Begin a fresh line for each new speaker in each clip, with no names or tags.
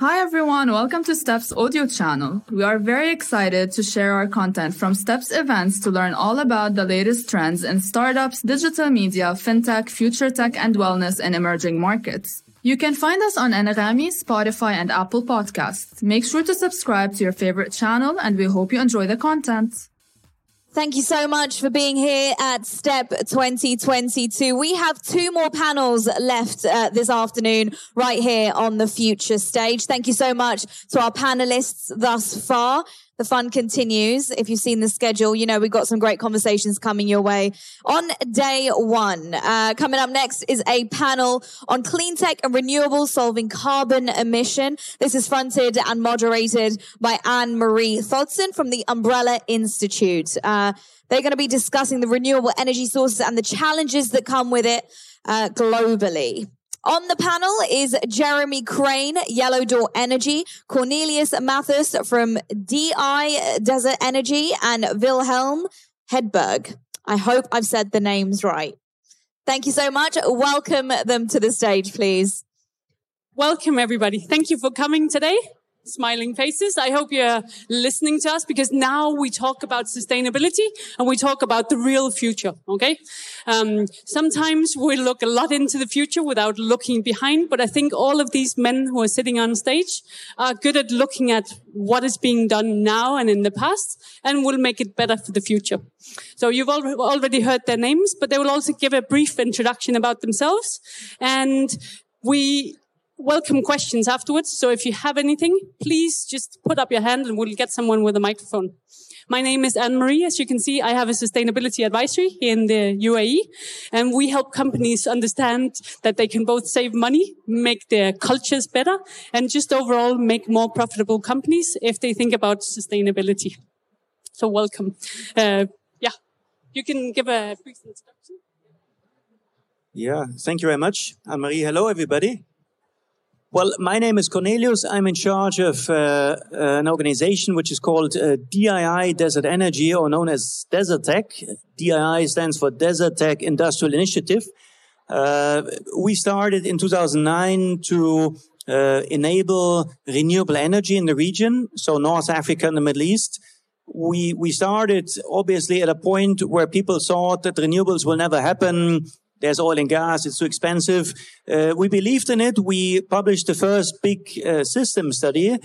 Hi everyone, welcome to STEP's audio channel. We are very excited to share our content from STEP's events to learn all about the latest trends in startups, digital media, fintech, future tech, and wellness in emerging markets. You can find us on Anghami, Spotify, and Apple Podcasts. Make sure to subscribe to your favorite channel, and we hope you enjoy the content.
Thank you so much for being here at STEP 2022. We have two more panels left uh, this afternoon right here on the future stage. Thank you so much to our panelists thus far. The fun continues. If you've seen the schedule, you know we've got some great conversations coming your way on day one. Uh, coming up next is a panel on clean tech and renewables solving carbon emission. This is fronted and moderated by Anne Marie Thodsen from the Umbrella Institute. Uh, they're going to be discussing the renewable energy sources and the challenges that come with it uh, globally. On the panel is Jeremy Crane, Yellow Door Energy, Cornelius Mattes from Dii Desert Energy, and Wilhelm Hedberg. I hope I've said the names right. Thank you so much. Welcome them to the stage, please.
Welcome, everybody. Thank you for coming today smiling faces. I hope you're listening to us because now we talk about sustainability and we talk about the real future. Okay. Um, sometimes we look a lot into the future without looking behind, but I think all of these men who are sitting on stage are good at looking at what is being done now and in the past and will make it better for the future. So you've already heard their names, but they will also give a brief introduction about themselves. And we welcome questions afterwards. So if you have anything, please just put up your hand and we'll get someone with a microphone. My name is Anne Marie. As you can see, I have a sustainability advisory in the UAE and we help companies understand that they can both save money, make their cultures better and just overall make more profitable companies if they think about sustainability. So welcome. Uh, yeah, you can give a brief introduction.
Yeah, thank you very much. Anne Marie, hello everybody. Well, my name is Cornelius. I'm in charge of uh, an organization which is called uh, Dii Desert Energy, or known as Desertec. DII stands for Desertec Industrial Initiative. Uh, we started in 2009 to uh, enable renewable energy in the region, so North Africa and the Middle East. We we started obviously at a point where people thought that renewables will never happen there's oil and gas, it's too expensive. Uh, we believed in it. We published the first big uh, system study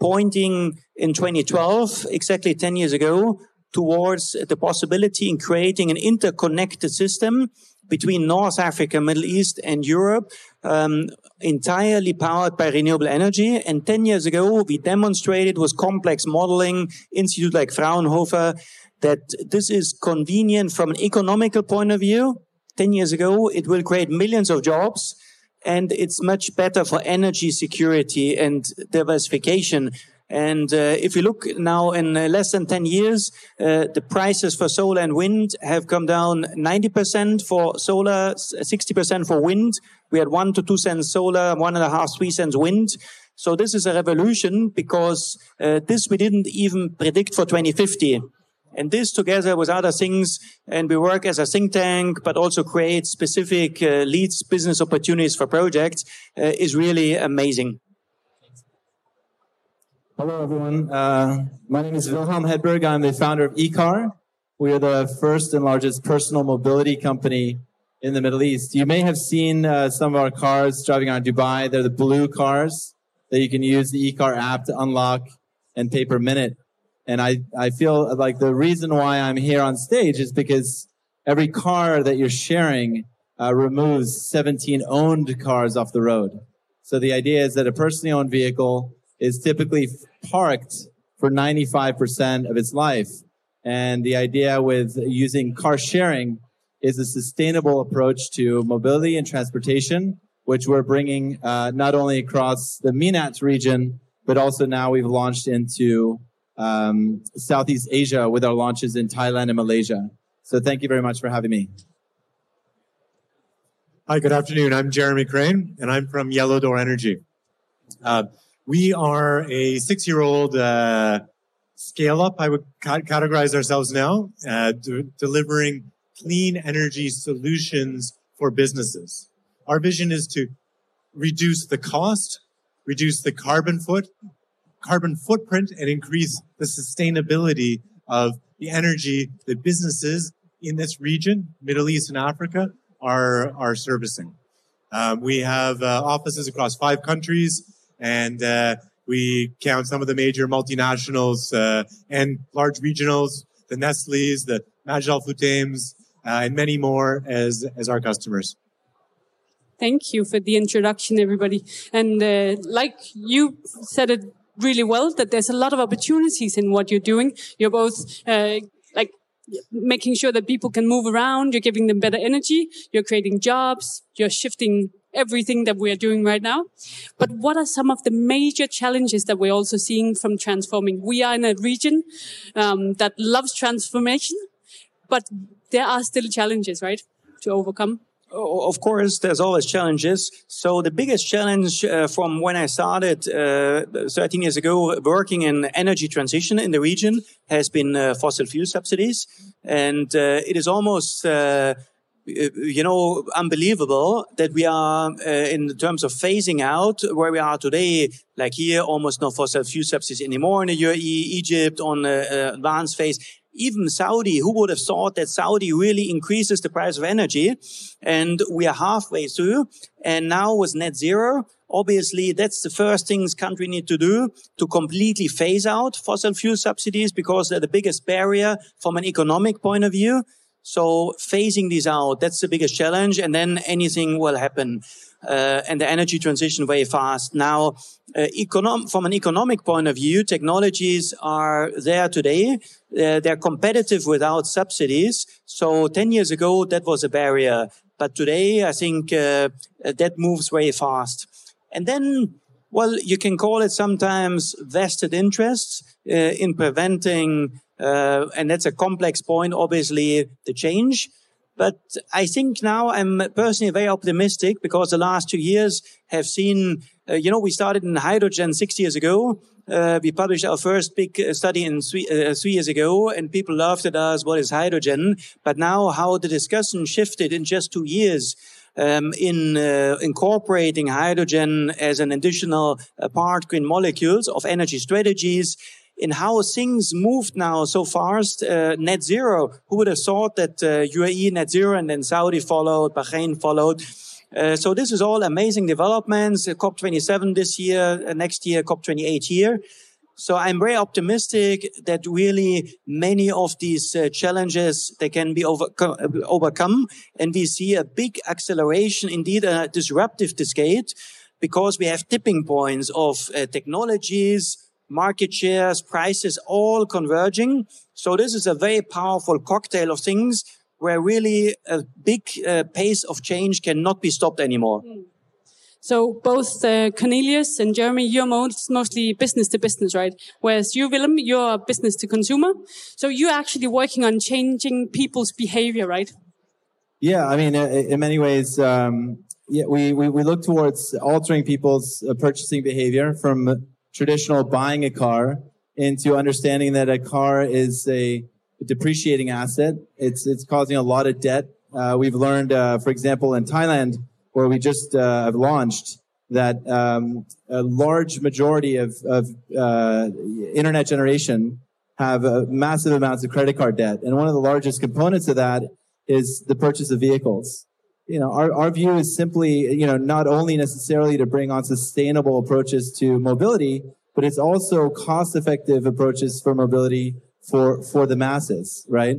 pointing in 2012, exactly 10 years ago, towards the possibility in creating an interconnected system between North Africa, Middle East, and Europe, um, entirely powered by renewable energy. And 10 years ago, we demonstrated with complex modeling, institute like Fraunhofer, that this is convenient from an economical point of view, 10 years ago. It will create millions of jobs and it's much better for energy security and diversification. And uh, if you look now in uh, less than 10 years, uh, the prices for solar and wind have come down 90% for solar, 60% for wind. We had one to two cents solar, one and a half, three cents wind. So this is a revolution because uh, this we didn't even predict for 2050. And this together with other things, and we work as a think tank, but also create specific uh, leads business opportunities for projects, uh, is really amazing.
Hello, everyone. Uh, my name is Wilhelm Hedberg. I'm the founder of ekar. We are the first and largest personal mobility company in the Middle East. You may have seen uh, some of our cars driving around Dubai. They're the blue cars that you can use the ekar app to unlock and pay per minute. And I, I feel like the reason why I'm here on stage is because every car that you're sharing uh, removes 17 owned cars off the road. So the idea is that a personally owned vehicle is typically parked for 95% of its life. And the idea with using car sharing is a sustainable approach to mobility and transportation, which we're bringing uh, not only across the MENAT region, but also now we've launched into um, Southeast Asia with our launches in Thailand and Malaysia. So thank you very much for having me.
Hi, good afternoon. I'm Jeremy Crane, and I'm from Yellow Door Energy. Uh, we are a six-year-old uh, scale-up. I would ca- categorize ourselves now, uh, delivering clean energy solutions for businesses. Our vision is to reduce the cost, reduce the carbon foot, carbon footprint and increase the sustainability of the energy that businesses in this region, Middle East and Africa, are, are servicing. Um, we have uh, offices across five countries, and uh, we count some of the major multinationals uh, and large regionals, the Nestle's, the Majid Al Futtaims, uh, and many more as, as our customers.
Thank you for the introduction, everybody. And uh, like you said it really well, that there's a lot of opportunities in what you're doing. You're both uh, like making sure that people can move around. You're giving them better energy. You're creating jobs. You're shifting everything that we are doing right now. But what are some of the major challenges that we're also seeing from transforming? We are in a region um, that loves transformation, but there are still challenges, right, to overcome.
Of course, there's always challenges. So the biggest challenge uh, from when I started uh, 13 years ago working in energy transition in the region has been uh, fossil fuel subsidies. And uh, it is almost uh, you know, unbelievable that we are, uh, in terms of phasing out where we are today, like here, almost no fossil fuel subsidies anymore in the UAE, Egypt on advanced phase. Even Saudi, who would have thought that Saudi really increases the price of energy? And we are halfway through. And now with net zero, obviously that's the first things country need to do to completely phase out fossil fuel subsidies because they're the biggest barrier from an economic point of view. So phasing these out, that's the biggest challenge. And then anything will happen. Uh, and the energy transition very fast. Now, uh, econom- from an economic point of view, technologies are there today. Uh, they're competitive without subsidies. So 10 years ago, that was a barrier. But today, I think uh, that moves very fast. And then, well, you can call it sometimes vested interests uh, in preventing uh, and that's a complex point, obviously, the change. But I think now I'm personally very optimistic because the last two years have seen, uh, you know, we started in hydrogen six years ago. Uh, we published our first big uh, study in three, uh, three, years ago, and people laughed at us, what is hydrogen? But now how the discussion shifted in just two years. Um, in uh, incorporating hydrogen as an additional uh, part green molecules of energy strategies in how things moved now so fast, uh, net zero. Who would have thought that uh, UAE net zero and then Saudi followed, Bahrain followed. Uh, so this is all amazing developments. Uh, COP27 this year, uh, next year COP28 here. So I'm very optimistic that really many of these uh, challenges they can be overcome, overcome, and we see a big acceleration, indeed a disruptive cascade, because we have tipping points of technologies, market shares, prices all converging. So this is a very powerful cocktail of things where really a big uh, pace of change cannot be stopped anymore. Mm.
So both uh, Cornelius and Jeremy, you're most, mostly business to business, right? Whereas you, Willem, you're business to consumer. So you're actually working on changing people's behavior, right?
Yeah, I mean, in many ways, um, yeah, we, we, we look towards altering people's uh, purchasing behavior from traditional buying a car into understanding that a car is a depreciating asset. It's it's causing a lot of debt. Uh, we've learned, uh, for example, in Thailand, where we just uh, have launched, that um, a large majority of, of uh, internet generation have uh, massive amounts of credit card debt, and one of the largest components of that is the purchase of vehicles you know, our, our view is simply, you know, not only necessarily to bring on sustainable approaches to mobility, but it's also cost effective approaches for mobility for, for the masses, right?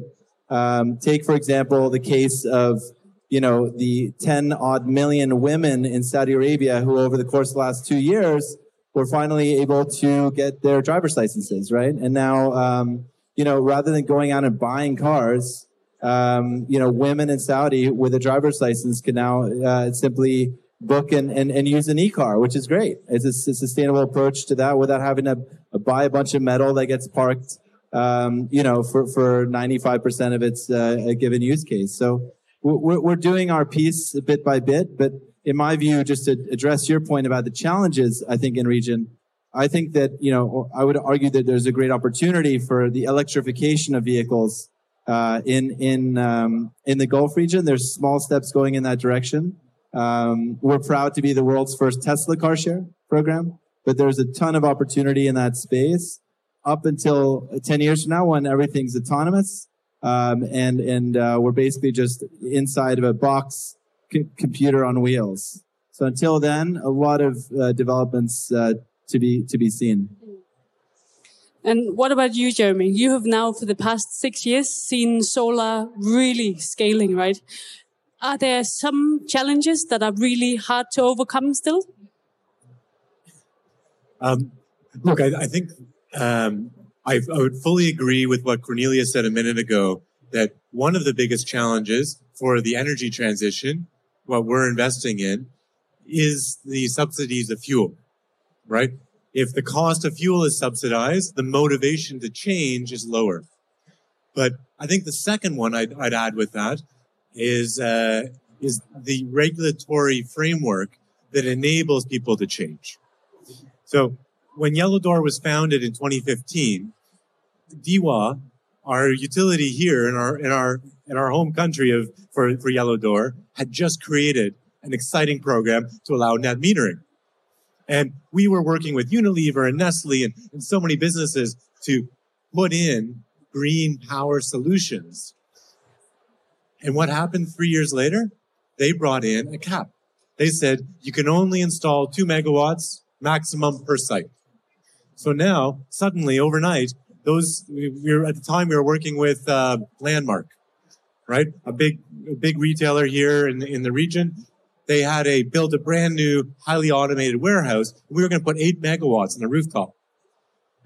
Um, take, for example, the case of, you know, the 10 odd million women in Saudi Arabia who over the course of the last two years were finally able to get their driver's licenses, right? And now, um, you know, rather than going out and buying cars, um, you know, women in Saudi with a driver's license can now uh, simply book and, and, and use an e-car, which is great. It's a, a sustainable approach to that without having to buy a bunch of metal that gets parked, um, you know, for, for 95% of its uh, given use case. So we're, we're doing our piece bit by bit, but in my view, just to address your point about the challenges, I think in region, I think that, you know, I would argue that there's a great opportunity for the electrification of vehicles uh, in in um, in the Gulf region. There's small steps going in that direction. Um, we're proud to be the world's first Tesla car share, program, but there's a ton of opportunity in that space up until 10 years from now when everything's autonomous. Um, and, and, uh, we're basically just inside of a box c- computer on wheels. So until then, a lot of uh, developments, uh, to be, to be seen.
And what about you, Jeremy? You have now, for the past six years, seen solar really scaling, right? Are there some challenges that are really hard to overcome still?
Um, look, I, I think um, I, I would fully agree with what Cornelius said a minute ago that one of the biggest challenges for the energy transition, what we're investing in, is the subsidies of fuel, right? If the cost of fuel is subsidized, the motivation to change is lower. But I think the second one I'd, I'd add with that is uh, is the regulatory framework that enables people to change. So when Yellow Door was founded in 2015, DEWA, our utility here in our in our in our home country of for, for Yellow Door, had just created an exciting program to allow net metering. And we were working with Unilever and Nestle and, and so many businesses to put in green power solutions. And what happened three years later? They brought in a cap. They said you can only install two megawatts maximum per site. So now, suddenly, overnight, those we were at the time we were working with uh, Landmark, right? A big, big retailer here in the, in the region. They had a build a brand new, highly automated warehouse. We were going to put eight megawatts on the rooftop.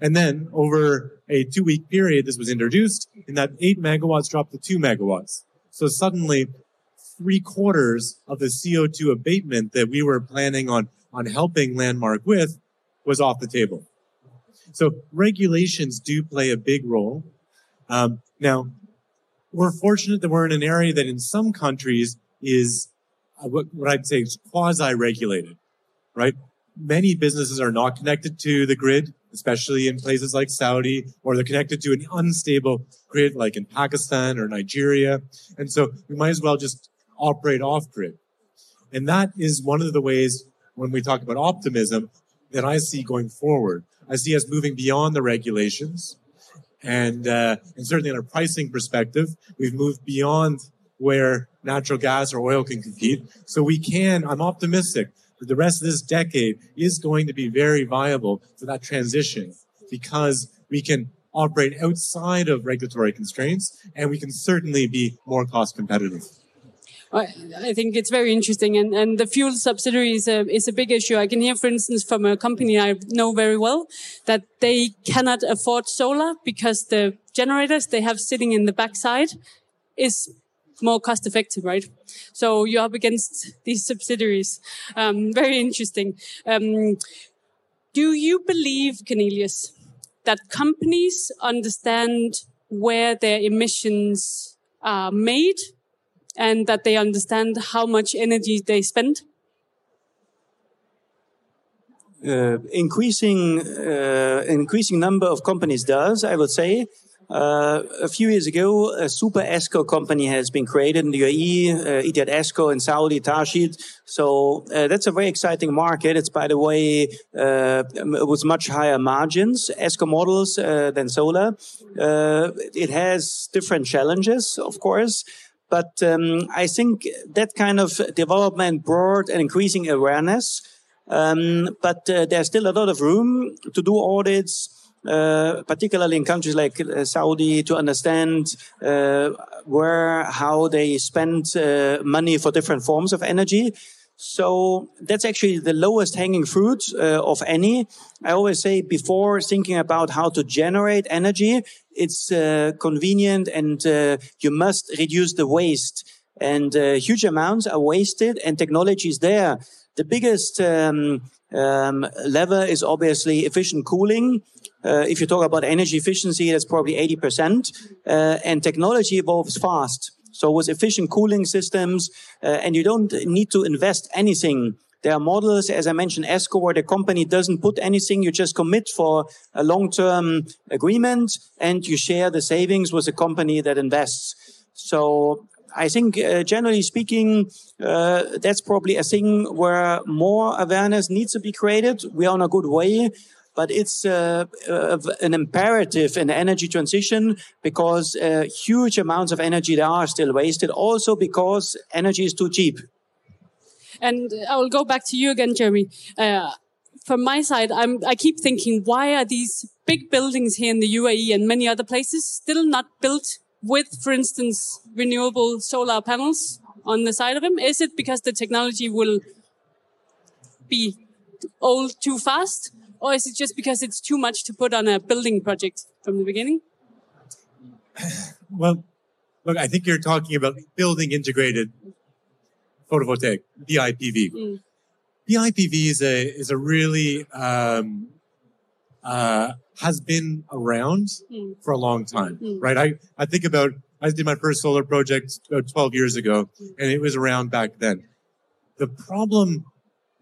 And then over a two week period, this was introduced, and that eight megawatts dropped to two megawatts. So suddenly, three quarters of the CO2 abatement that we were planning on, on helping Landmark with was off the table. So regulations do play a big role. Um, now, we're fortunate that we're in an area that in some countries is what, what I'd say is quasi-regulated, right? Many businesses are not connected to the grid, especially in places like Saudi, or they're connected to an unstable grid like in Pakistan or Nigeria. And so we might as well just operate off grid. And that is one of the ways when we talk about optimism that I see going forward. I see us moving beyond the regulations. And, uh, and certainly in a pricing perspective, we've moved beyond where natural gas or oil can compete. So we can, I'm optimistic that the rest of this decade is going to be very viable for that transition because we can operate outside of regulatory constraints and we can certainly be more cost competitive.
I think it's very interesting, and, and the fuel subsidy is a, is a big issue. I can hear, for instance, from a company I know very well that they cannot afford solar because the generators they have sitting in the backside is more cost effective, right? So you're up against these subsidiaries. Um, very interesting. Um, do you believe, Cornelius, that companies understand where their emissions are made and that they understand how much energy they spend?
Uh, increasing uh, increasing number of companies does, I would say. Uh, a few years ago, a super ESCO company has been created in the UAE, uh, Etihad ESCO in Saudi, Tarshid. So uh, that's a very exciting market. It's, by the way, uh, with much higher margins, ESCO models uh, than solar. Uh, it has different challenges, of course. But um, I think that kind of development brought an increasing awareness. Um, but uh, there's still a lot of room to do audits, particularly in countries like uh, Saudi, to understand uh, where, how they spend uh, money for different forms of energy. So that's actually the lowest hanging fruit uh, of any. I always say before thinking about how to generate energy, it's uh, convenient and uh, you must reduce the waste. And uh, huge amounts are wasted and technology is there. The biggest um, um, lever is obviously efficient cooling. Uh, if you talk about energy efficiency, that's probably 80%. Uh, and technology evolves fast. So with efficient cooling systems, uh, and you don't need to invest anything. There are models, as I mentioned, ESCO, where the company doesn't put anything. You just commit for a long-term agreement and you share the savings with the company that invests. So I think, uh, generally speaking, uh, that's probably a thing where more awareness needs to be created. We are on a good way, but it's uh, an imperative in the energy transition because uh, huge amounts of energy there are still wasted. Also because energy is too cheap.
And I will go back to you again, Jeremy. Uh, from my side, I'm, I keep thinking, why are these big buildings here in the UAE and many other places still not built with, for instance, renewable solar panels on the side of them? Is it because the technology will be old too fast? Or is it just because it's too much to put on a building project from the beginning?
Well, look, I think you're talking about building integrated photovoltaic, BIPV.
Mm.
BIPV is a is a really um, uh, has been around
Mm.
for a long time,
Mm.
right? I I think about I did my first solar project about 12 years ago, and it was around back then. The problem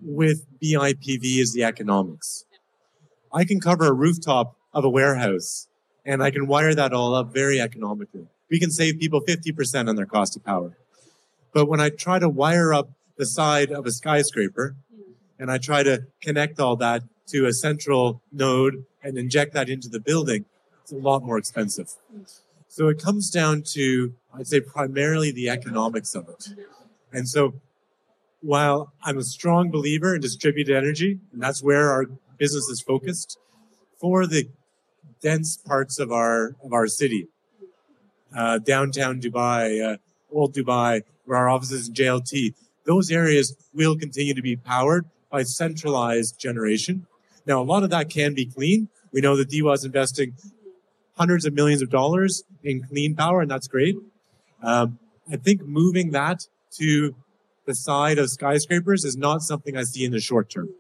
with BIPV is the economics. I can cover a rooftop of a warehouse, and I can wire that all up very economically. We can save people 50% on their cost of power. But when I try to wire up the side of a skyscraper and I try to connect all that to a central node and inject that into the building, it's a lot more expensive. So it comes down to, I'd say, primarily the economics of it. And so while I'm a strong believer in distributed energy, and that's where our business is focused, for the dense parts of our of our city, uh, downtown Dubai, uh, old Dubai, where our office is in JLT, those areas will continue to be powered by centralized generation. Now, a lot of that can be clean. We know that DEWA is investing hundreds of millions of dollars in clean power, and that's great. Um, I think moving that to the side of skyscrapers is not something I see in the short term.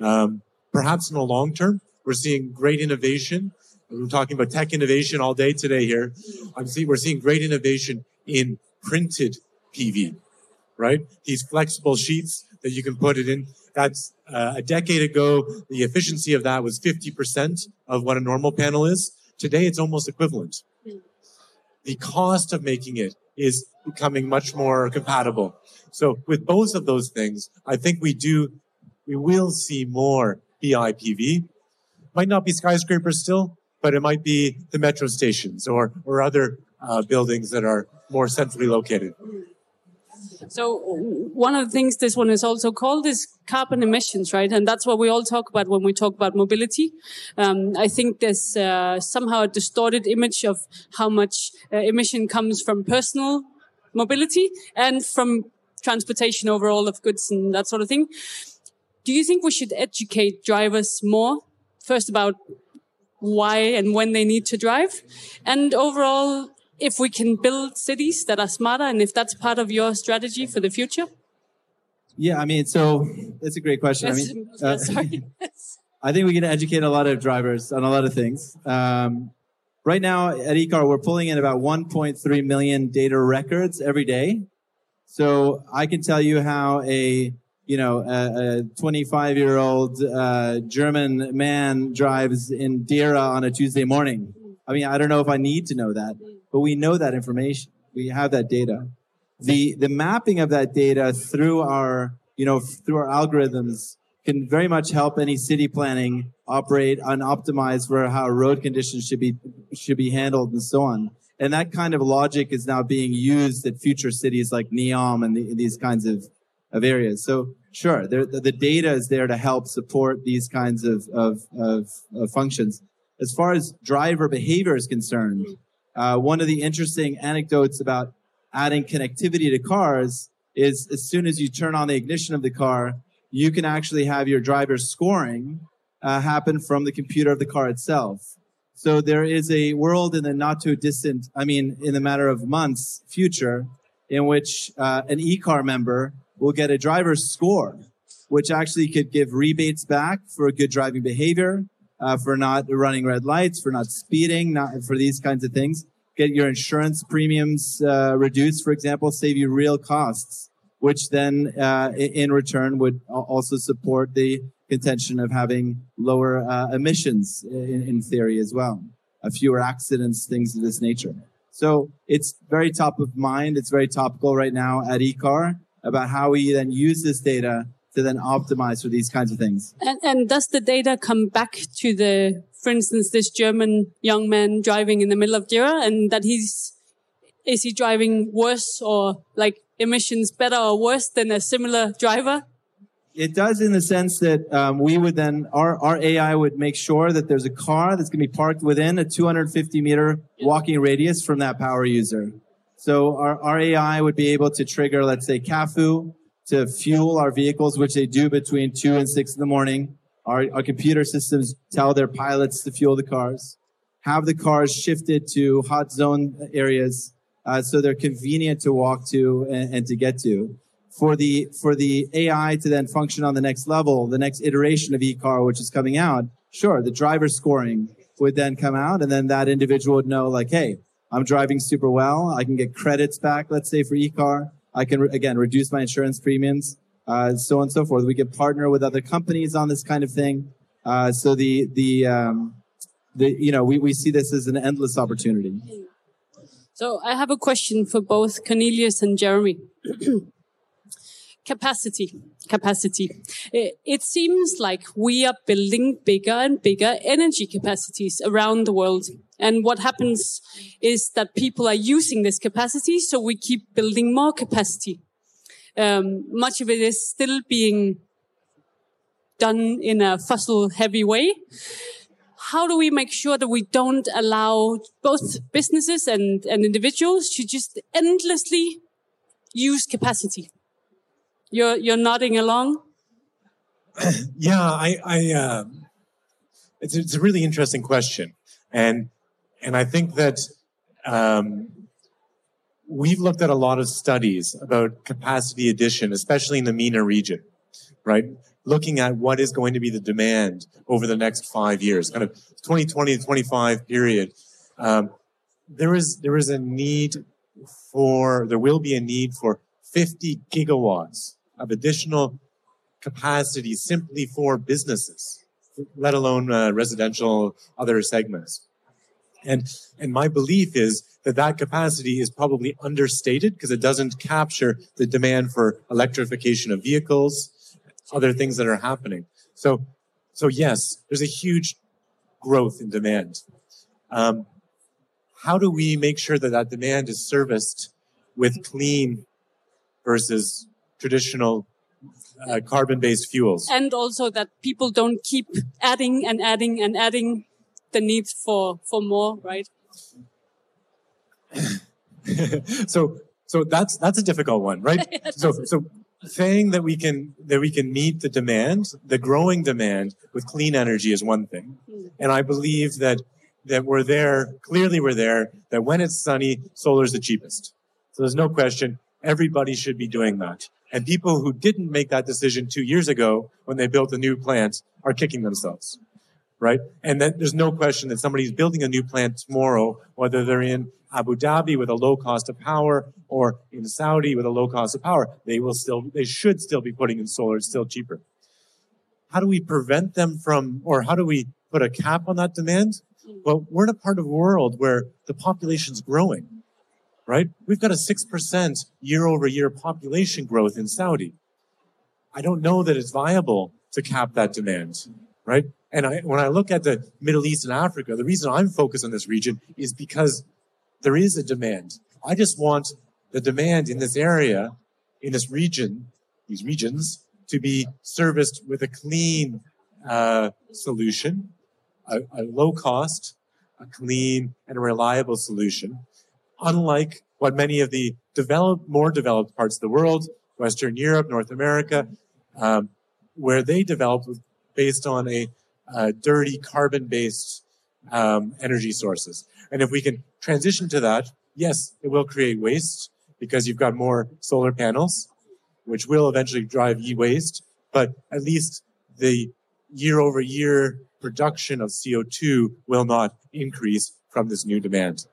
Um, perhaps in the long term, we're seeing great innovation. We're talking about tech innovation all day today here. I'm seeing, we're seeing great innovation in printed PV, right? These flexible sheets that you can put it in. That's uh, a decade ago, the efficiency of that was 50% of what a normal panel is. Today, it's almost equivalent. The cost of making it is becoming much more compatible. So with both of those things, I think we do, we will see more BIPV. Might not be skyscrapers still, but it might be the metro stations or, or other uh, buildings that are more centrally located.
So one of the things this one is also called is carbon emissions, right? And that's what we all talk about when we talk about mobility. Um, I think there's uh, somehow a distorted image of how much uh, emission comes from personal mobility and from transportation overall of goods and that sort of thing. Do you think we should educate drivers more? First about why and when they need to drive and overall if we can build cities that are smarter and if that's part of your strategy for the future?
Yeah, I mean, so it's a great question. I mean, uh. I think we can educate a lot of drivers on a lot of things. Um, right now at ekar, we're pulling in about 1.3 million data records every day. So I can tell you how a you know a 25 year old uh, German man drives in Deira on a Tuesday morning. I mean, I don't know if I need to know that, but we know that information. We have that data. The the mapping of that data through our you know through our algorithms can very much help any city planning operate and optimize for how road conditions should be should be handled and so on. And that kind of logic is now being used at future cities like Neom and the, these kinds of, of areas. So sure, the, the data is there to help support these kinds of, of, of, of functions. As far as driver behavior is concerned, uh, one of the interesting anecdotes about adding connectivity to cars is as soon as you turn on the ignition of the car, you can actually have your driver's scoring uh, happen from the computer of the car itself. So there is a world in the not too distant, I mean, in the matter of months, future, in which uh, an ekar member will get a driver's score, which actually could give rebates back for good driving behavior, uh, for not running red lights, for not speeding, not for these kinds of things. Get your insurance premiums uh, reduced, for example, save you real costs, which then uh, in return would also support the contention of having lower uh, emissions in, in theory as well, uh, fewer accidents, things of this nature. So it's very top of mind. It's very topical right now at ekar about how we then use this data to then optimize for these kinds of things.
And, and does the data come back to the, for instance, this German young man driving in the middle of Deira and that he's, is he driving worse or like emissions better or worse than a similar driver?
It does in the sense that um, we would then, our, our AI would make sure that there's a car that's going to be parked within a 250 meter walking radius from that power user. So our, our AI would be able to trigger, let's say, CAFU to fuel our vehicles, which they do between two and six in the morning. Our, our computer systems tell their pilots to fuel the cars, have the cars shifted to hot zone areas uh, so they're convenient to walk to and, and to get to for the for the AI to then function on the next level, the next iteration of ekar, which is coming out, sure, the driver scoring would then come out, and then that individual would know, like, hey, I'm driving super well. I can get credits back, let's say, for ekar. I can again reduce my insurance premiums, uh, so on and so forth. We can partner with other companies on this kind of thing. Uh, so the the um, the you know we, we see this as an endless opportunity.
So I have a question for both Cornelius and Jeremy. capacity capacity. It, it, seems like we are building bigger and bigger energy capacities around the world. And what happens is that people are using this capacity so we keep building more capacity. Um, much of it is still being done in a fossil heavy way. How do we make sure that we don't allow both businesses and, and individuals to just endlessly use capacity you're you're nodding along.
yeah, I, I uh, it's it's a really interesting question, and and I think that um, we've looked at a lot of studies about capacity addition, especially in the MENA region, right? Looking at what is going to be the demand over the next five years, kind of 2020 to 25 period. Um, there is there is a need for there will be a need for 50 gigawatts of additional capacity simply for businesses, let alone uh, residential other segments. And, and my belief is that that capacity is probably understated because it doesn't capture the demand for electrification of vehicles, other things that are happening. So, so yes, there's a huge growth in demand. Um, how do we make sure that that demand is serviced with clean versus traditional uh, carbon-based fuels.
And also that people don't keep adding and adding and adding the need for, for more, right?
so, so that's, that's a difficult one, right? so, so saying that we can, that we can meet the demand, the growing demand with clean energy is one thing. Hmm. And I believe that, that we're there, clearly we're there, that when it's sunny, solar is the cheapest. So there's no question, everybody should be doing that. And people who didn't make that decision two years ago when they built a new plant are kicking themselves, right? And then there's no question that somebody's building a new plant tomorrow, whether they're in Abu Dhabi with a low cost of power or in Saudi with a low cost of power, they will still, they should still be putting in solar. It's still cheaper. How do we prevent them from, or how do we put a cap on that demand? Mm. Well, we're in a part of the world where the population's growing right? We've got a 6% year over year population growth in Saudi. I don't know that it's viable to cap that demand, right? And I, when I look at the Middle East and Africa, the reason I'm focused on this region is because there is a demand. I just want the demand in this area, in this region, these regions, to be serviced with a clean uh, solution, a, a low cost, a clean and a reliable solution unlike what many of the developed, more developed parts of the world, Western Europe, North America, um, where they developed based on a dirty carbon-based um, energy sources. And if we can transition to that, yes, it will create waste because you've got more solar panels, which will eventually drive e-waste, but at least the year over year production of CO2 will not increase from this new demand.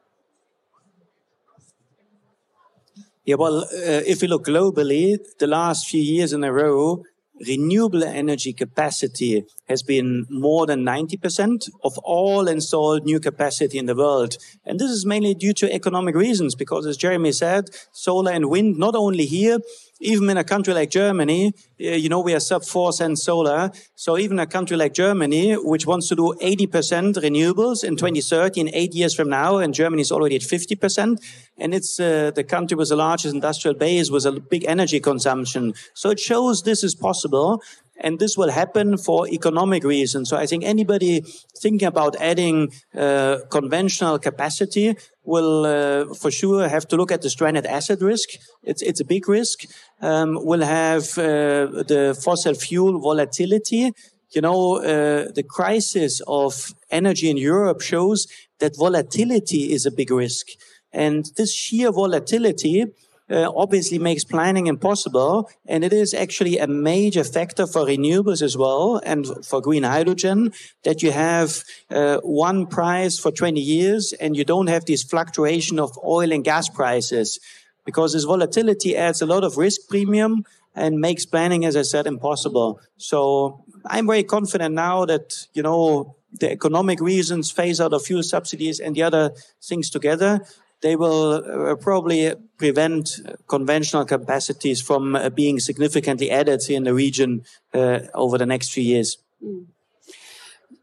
Yeah, well, uh, if we look globally, the last few years in a row, renewable energy capacity has been more than 90% of all installed new capacity in the world. And this is mainly due to economic reasons, because as Jeremy said, solar and wind, not only here, even in a country like Germany, uh, you know, we are sub four cents solar. So even a country like Germany, which wants to do 80% renewables in 2030, in eight years from now, and Germany is already at 50%. And it's uh, the country with the largest industrial base with a big energy consumption. So it shows this is possible. And this will happen for economic reasons. So I think anybody thinking about adding uh, conventional capacity will uh, for sure have to look at the stranded asset risk. It's, it's a big risk. Um, we'll have uh, the fossil fuel volatility. You know, uh, the crisis of energy in Europe shows that volatility is a big risk. And this sheer volatility uh, obviously makes planning impossible. And it is actually a major factor for renewables as well and for green hydrogen that you have uh, one price for 20 years and you don't have this fluctuation of oil and gas prices because this volatility adds a lot of risk premium and makes planning, as I said, impossible. So I'm very confident now that, you know, the economic reasons phase out of fuel subsidies and the other things together they will uh, probably prevent conventional capacities from uh, being significantly added in the region uh, over the next few years. Mm.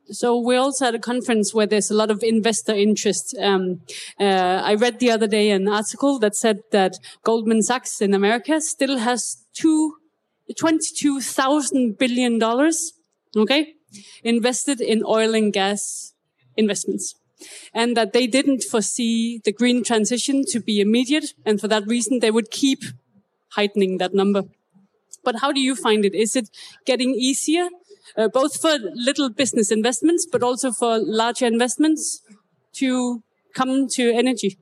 So we're also at a conference where there's a lot of investor interest. Um, uh, I read the other day an article that said that Goldman Sachs in America still has two, $22,000 billion, okay, invested in oil and gas investments and that they didn't foresee the green transition to be immediate. And for that reason, they would keep heightening that number. But how do you find it? Is it getting easier, uh, both for little business investments, but also for larger investments to come to energy?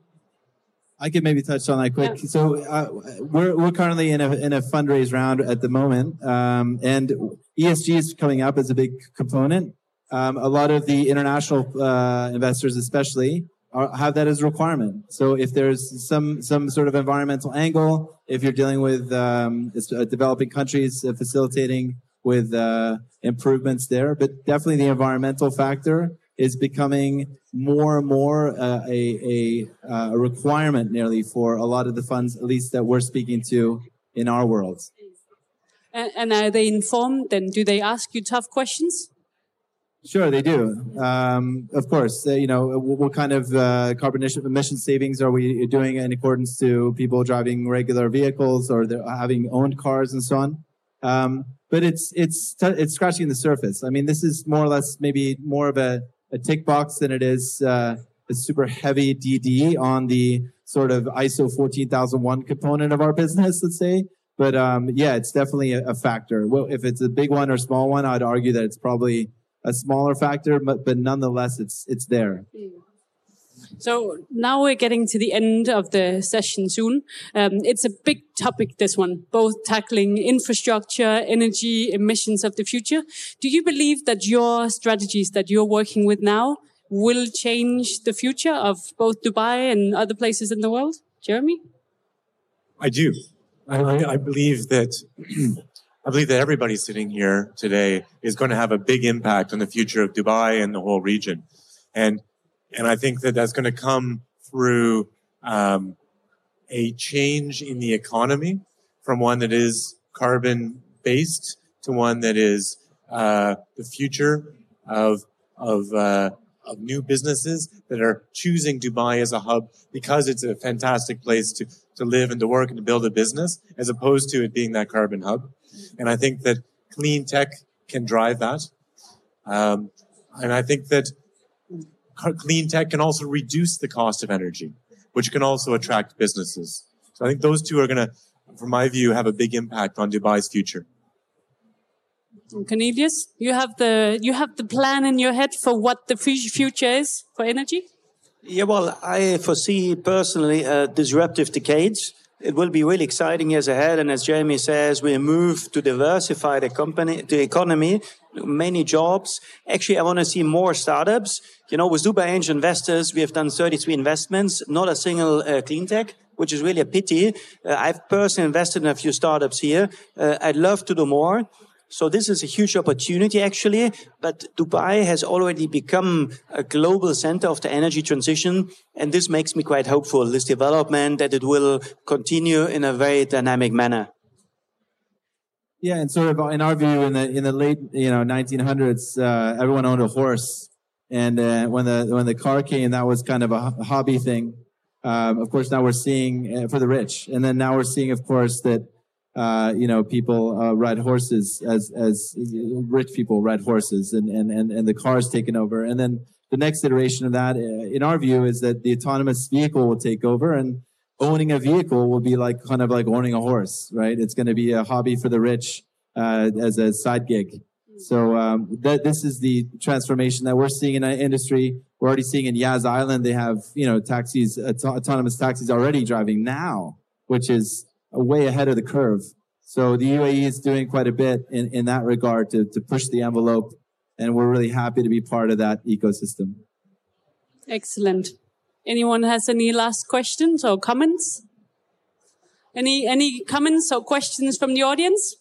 I could maybe touch on that quick. Yeah. So uh, we're we're currently in a in a fundraise round at the moment, um, and ESG is coming up as a big component. Um, a lot of the international uh, investors, especially, are, have that as a requirement. So if there's some some sort of environmental angle, if you're dealing with um, uh, developing countries, uh, facilitating with uh, improvements there, but definitely the environmental factor is becoming more and more uh, a, a, uh, a requirement nearly for a lot of the funds, at least that we're speaking to in our world.
And, and are they informed? Then do they ask you tough questions?
Sure, they do. Um, of course, uh, you know what kind of uh, carbon emission savings are we doing in accordance to people driving regular vehicles or having owned cars and so on. Um, but it's it's it's scratching the surface. I mean, this is more or less maybe more of a, a tick box than it is uh, a super heavy DD on the sort of ISO 14001 component of our business, let's say. But um, yeah, it's definitely a, a factor. Well, if it's a big one or small one, I'd argue that it's probably a smaller factor, but but nonetheless, it's it's there.
So now we're getting to the end of the session soon. Um, it's a big topic, this one, both tackling infrastructure, energy, emissions of the future. Do you believe that your strategies that you're working with now will change the future of both Dubai and other places in the world? Jeremy?
I do. I, I believe that I believe that everybody sitting here today is going to have a big impact on the future of Dubai and the whole region. And, and I think that that's going to come through, um, a change in the economy from one that is carbon based to one that is, uh, the future of, of, uh, of new businesses that are choosing Dubai as a hub because it's a fantastic place to, to live and to work and to build a business as opposed to it being that carbon hub. And I think that clean tech can drive that. Um, and I think that clean tech can also reduce the cost of energy, which can also attract businesses. So I think those two are going to, from my view, have a big impact on Dubai's future.
Cornelius, you have the you have the plan in your head for what the future is for energy.
Yeah, well, I foresee personally a disruptive decades it will be really exciting years ahead. And as Jamie says, we move to diversify the company, the economy, many jobs. Actually, I want to see more startups. You know, with Dubai Angel Investors, we have done 33 investments, not a single uh, clean tech, which is really a pity. Uh, I've personally invested in a few startups here. Uh, I'd love to do more. So this is a huge opportunity actually, but Dubai has already become a global center of the energy transition. And this makes me quite hopeful, this development that it will continue in a very dynamic manner.
Yeah, and sort of in our view, in the in the late you know 1900s, uh, everyone owned a horse, and uh, when the when the car came, that was kind of a hobby thing. Um, of course, now we're seeing uh, for the rich, and then now we're seeing, of course, that uh, you know, people uh, ride horses as as rich people ride horses, and and and and the cars taken over. And then the next iteration of that, uh, in our view, is that the autonomous vehicle will take over, and owning a vehicle will be like kind of like owning a horse, right? It's going to be a hobby for the rich uh, as a side gig. So um, this is the transformation that we're seeing in our industry. We're already seeing in Yas Island they have you know taxis, auto- autonomous taxis already driving now, which is way ahead of the curve. So the UAE is doing quite a bit in, in that regard to, to push the envelope. And we're really happy to be part of that ecosystem.
Excellent. Anyone has any last questions or comments? Any, any comments or questions from the audience?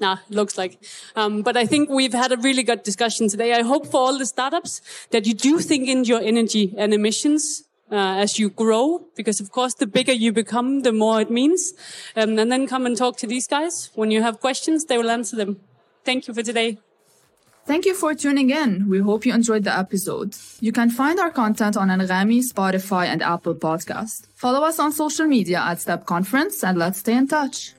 Nah, looks like. Um, but I think we've had a really good discussion today. I hope for all the startups that you do think in your energy and emissions uh, as you grow, because of course, the bigger you become, the more it means. Um, and then come and talk to these guys. When you have questions, they will answer them. Thank you for today.
Thank you for tuning in. We hope you enjoyed the episode. You can find our content on Anghami, Spotify, and Apple Podcast. Follow us on social media at Step Conference and let's stay in touch.